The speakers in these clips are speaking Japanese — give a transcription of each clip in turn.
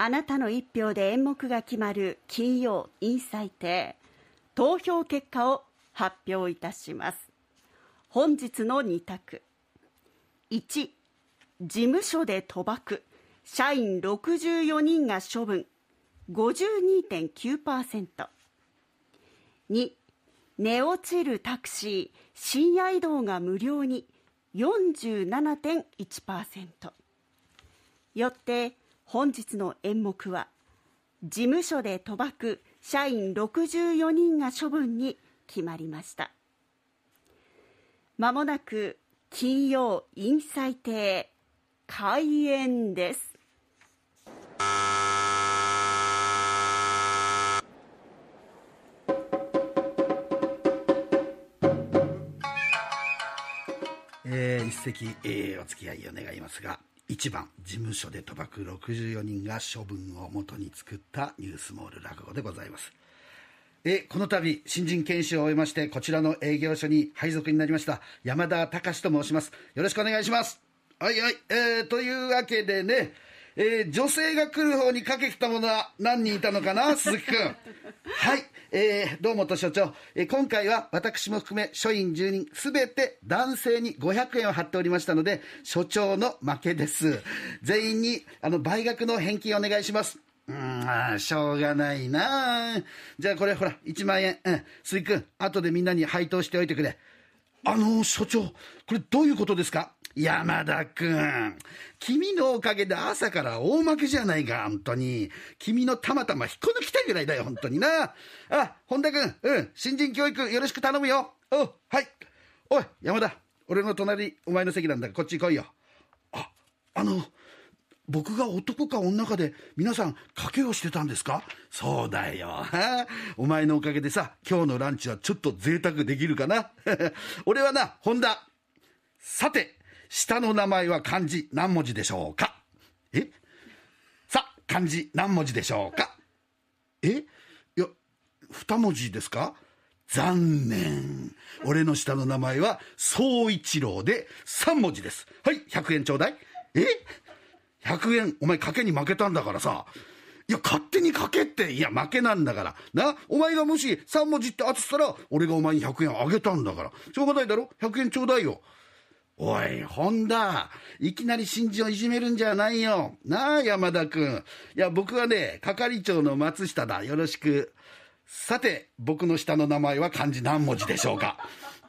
あなたの一票で演目が決まる金曜インサイテ投票結果を発表いたします。本日の2択。1事務所で賭博。社員64人が処分。52.9%。2、寝落ちるタクシー、深夜移動が無料に。47.1%。よって本日の演目は、事務所で賭博、社員64人が処分に決まりました。まもなく金曜インサイ亭開演です。えー、一席、えー、お付き合いを願いますが1番事務所で賭博64人が処分をもとに作ったニュースモール落語でございます。えこの度新人研修を終えましてこちらの営業所に配属になりました山田隆と申します。よろしくお願いします。はいはい、えー、というわけでねえー、女性が来る方にかけてたものは何人いたのかな、鈴木君。はい、えー、どうもと所長、えー、今回は私も含め署員10人すべて男性に500円を貼っておりましたので、所長の負けです。全員にあの倍額の返金お願いします。うん、あしょうがないなじゃあこれほら、1万円。うん、鈴木君、後でみんなに配当しておいてくれ。あの所長、これどういうことですか？山田君、君のおかげで朝から大負けじゃないか、本当に。君のたまたま引っこ抜きたいぐらいだよ、本当にな。あ、本田君、うん、新人教育よろしく頼むよ。おはい。おい、山田、俺の隣、お前の席なんだこっち来いよ。あ、あの、僕が男か女かで皆さん賭けをしてたんですか？そうだよ。お前のおかげでさ、今日のランチはちょっと贅沢できるかな 俺はな、本田。さて、下の名前は漢字何文字でしょうか？え？さあ、漢字何文字でしょうか？え？いや、二文字ですか？残念。俺の下の名前は総一郎で三文字です。はい、100円ちょうだい。え ?100 円、お前賭けに負けたんだからさ。いや、勝手に賭けって、いや、負けなんだから。な、お前がもし3文字って当てたら、俺がお前に100円あげたんだから。しょうがないだろ ?100 円ちょうだいよ。おい、本田、いきなり新人をいじめるんじゃないよ。なあ、山田君。いや、僕はね、係長の松下だ。よろしく。さて、僕の下の名前は漢字何文字でしょうか？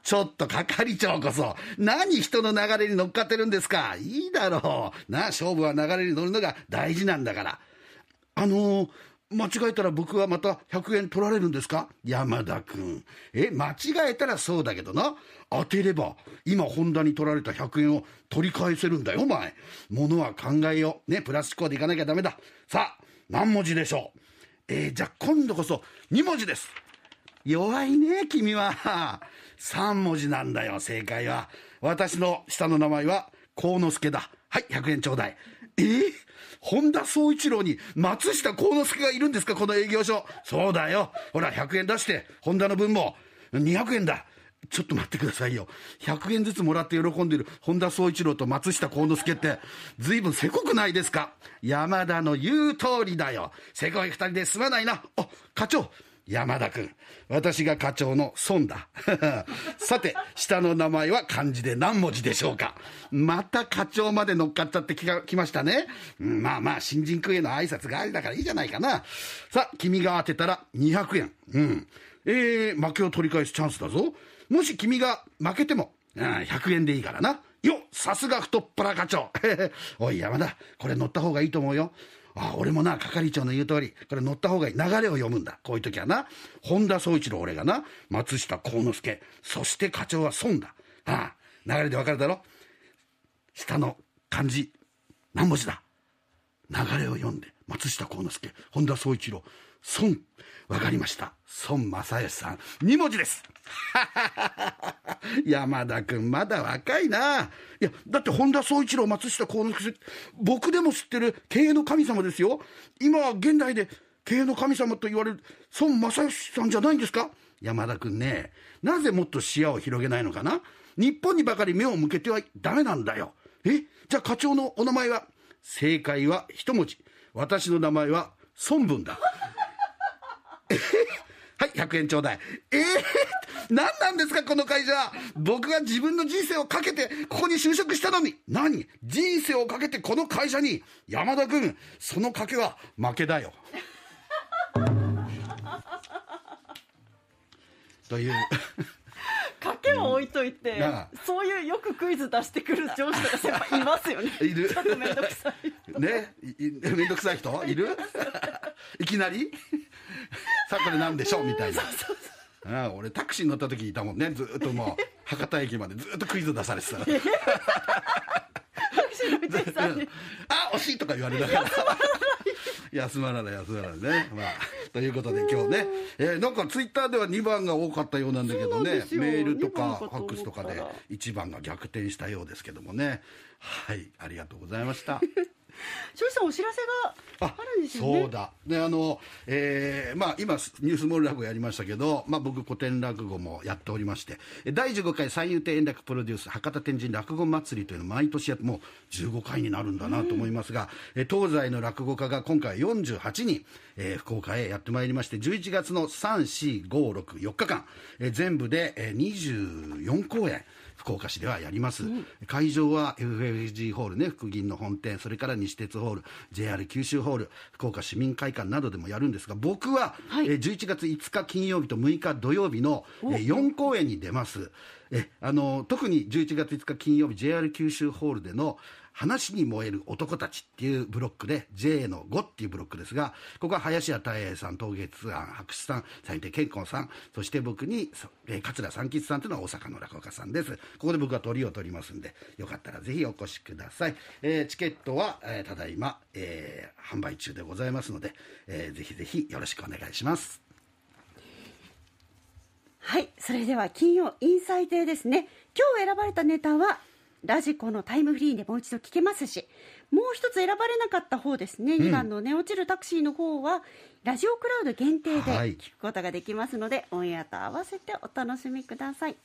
ちょっと係長こそ、何人の流れに乗っかってるんですか？いいだろう。なあ、勝負は流れに乗るのが大事なんだから。あのー、間違えたら僕はまた100円取られるんですか？山田君。え、間違えたらそうだけどな。当てれば、今ホンダに取られた100円を取り返せるんだよ、お前。物は考えよう。ね、プラス思考でいかなきゃダメだ。さあ、何文字でしょう？えー、じゃあ今度こそ2文字です。弱いね、君は。3文字なんだよ、正解は。私の下の名前は、幸之助だ。はい、100円ちょうだい。えー、本田宗一郎に松下幸之助がいるんですか、この営業所。そうだよ。ほら、100円出して、本田の分も200円だ。ちょっと待ってくださいよ。100円ずつもらって喜んでる本田宗一郎と松下幸之助って、ずいぶんせこくないですか？山田の言う通りだよ。せこい二人で済まないな。あ、課長。山田君。私が課長の孫だ。さて、下の名前は漢字で何文字でしょうか？また課長まで乗っかっちゃってききましたね。うん、まあまあ、新人区への挨拶がありだからいいじゃないかな。さあ、君が当てたら200円。うん。えー、負けを取り返すチャンスだぞ。もし君が負けても、うん、100円でいいからな。よさすが太っ腹課長。おい、山田、これ乗った方がいいと思うよ。あ俺もな、係長の言う通り、これ乗った方がいい。流れを読むんだ。こういう時はな。本田宗一郎俺がな、松下幸之助、そして課長は損だ。ああ、流れでわかるだろ？下の漢字、何文字だ？流れを読んで、松下幸之助、本田宗一郎、孫、わかりました。孫正義さん、2文字です。山田君、まだ若いな。いや、だって本田宗一郎、松下幸之助、僕でも知ってる経営の神様ですよ。今は現代で経営の神様と言われる孫正義さんじゃないんですか？山田君ね、なぜもっと視野を広げないのかな？日本にばかり目を向けてはダメなんだよ。え？じゃあ課長のお名前は？正解は一文字。私の名前は孫文だえーはい100円ちょうだい。えー、何なんですかこの会社。僕が自分の人生をかけてここに就職したのに。何？人生をかけてこの会社に。山田君その賭けは負けだよ。という。賭けは置いといて、なあそういうよくクイズ出してくる上司とか先輩いますよね。いる。ちょっと面倒くさいね？めんどくさい人？いる？いきなり？さあこれなんでしょうみたいな。ああ俺タクシーに乗った時いたもんね。ずっともう 博多駅までずっとクイズ出されてた。あ惜しいとか言われながら。休まらない休まらないね、まあ、ということで今日ね、えーなんかツイッターでは2番が多かったようなんだけどね。メールと2番かファックスとかで1番が逆転したようですけどもね。はいありがとうございました庄司さんお知らせがあるんですよね。そうだ。であの、えーまあ、今ニュースモール落語やりましたけど、まあ、僕古典落語もやっておりましてえ第15回三遊亭円楽プロデュース博多天神落語祭りというのを毎年やってもう15回になるんだなと思いますが、え東西の落語家が今回48人、えー福岡へやってまいりまして11月の34564日間、えー全部で、えー24公演福岡市ではやります、会場は FFG ホールね福銀の本店それから西鉄ホール JR 九州ホール福岡市民会館などでもやるんですが僕は、はい。えー11月5日金曜日と6日土曜日の、えー4公演に出ますえあの特に11月5日金曜日 JR 九州ホールでの話に燃える男たちっていうブロックで J の5っていうブロックですがここは林家たい平さん東月庵白紙さん斉藤健康さんそして僕に、え桂三吉さんというのは大阪の落語家さんです。ここで僕は鳥を取りますんでよかったらぜひお越しください、えーチケットは、えーただいま、えー販売中でございますので、えーぜひぜひよろしくお願いします。はいそれでは金曜インサイテですね。今日選ばれたネタはラジコのタイムフリーでもう一度聞けますしもう一つ選ばれなかった方ですね、2番の寝落ちるタクシーの方はラジオクラウド限定ではい。聞くことができますので、オンエアと合わせてお楽しみください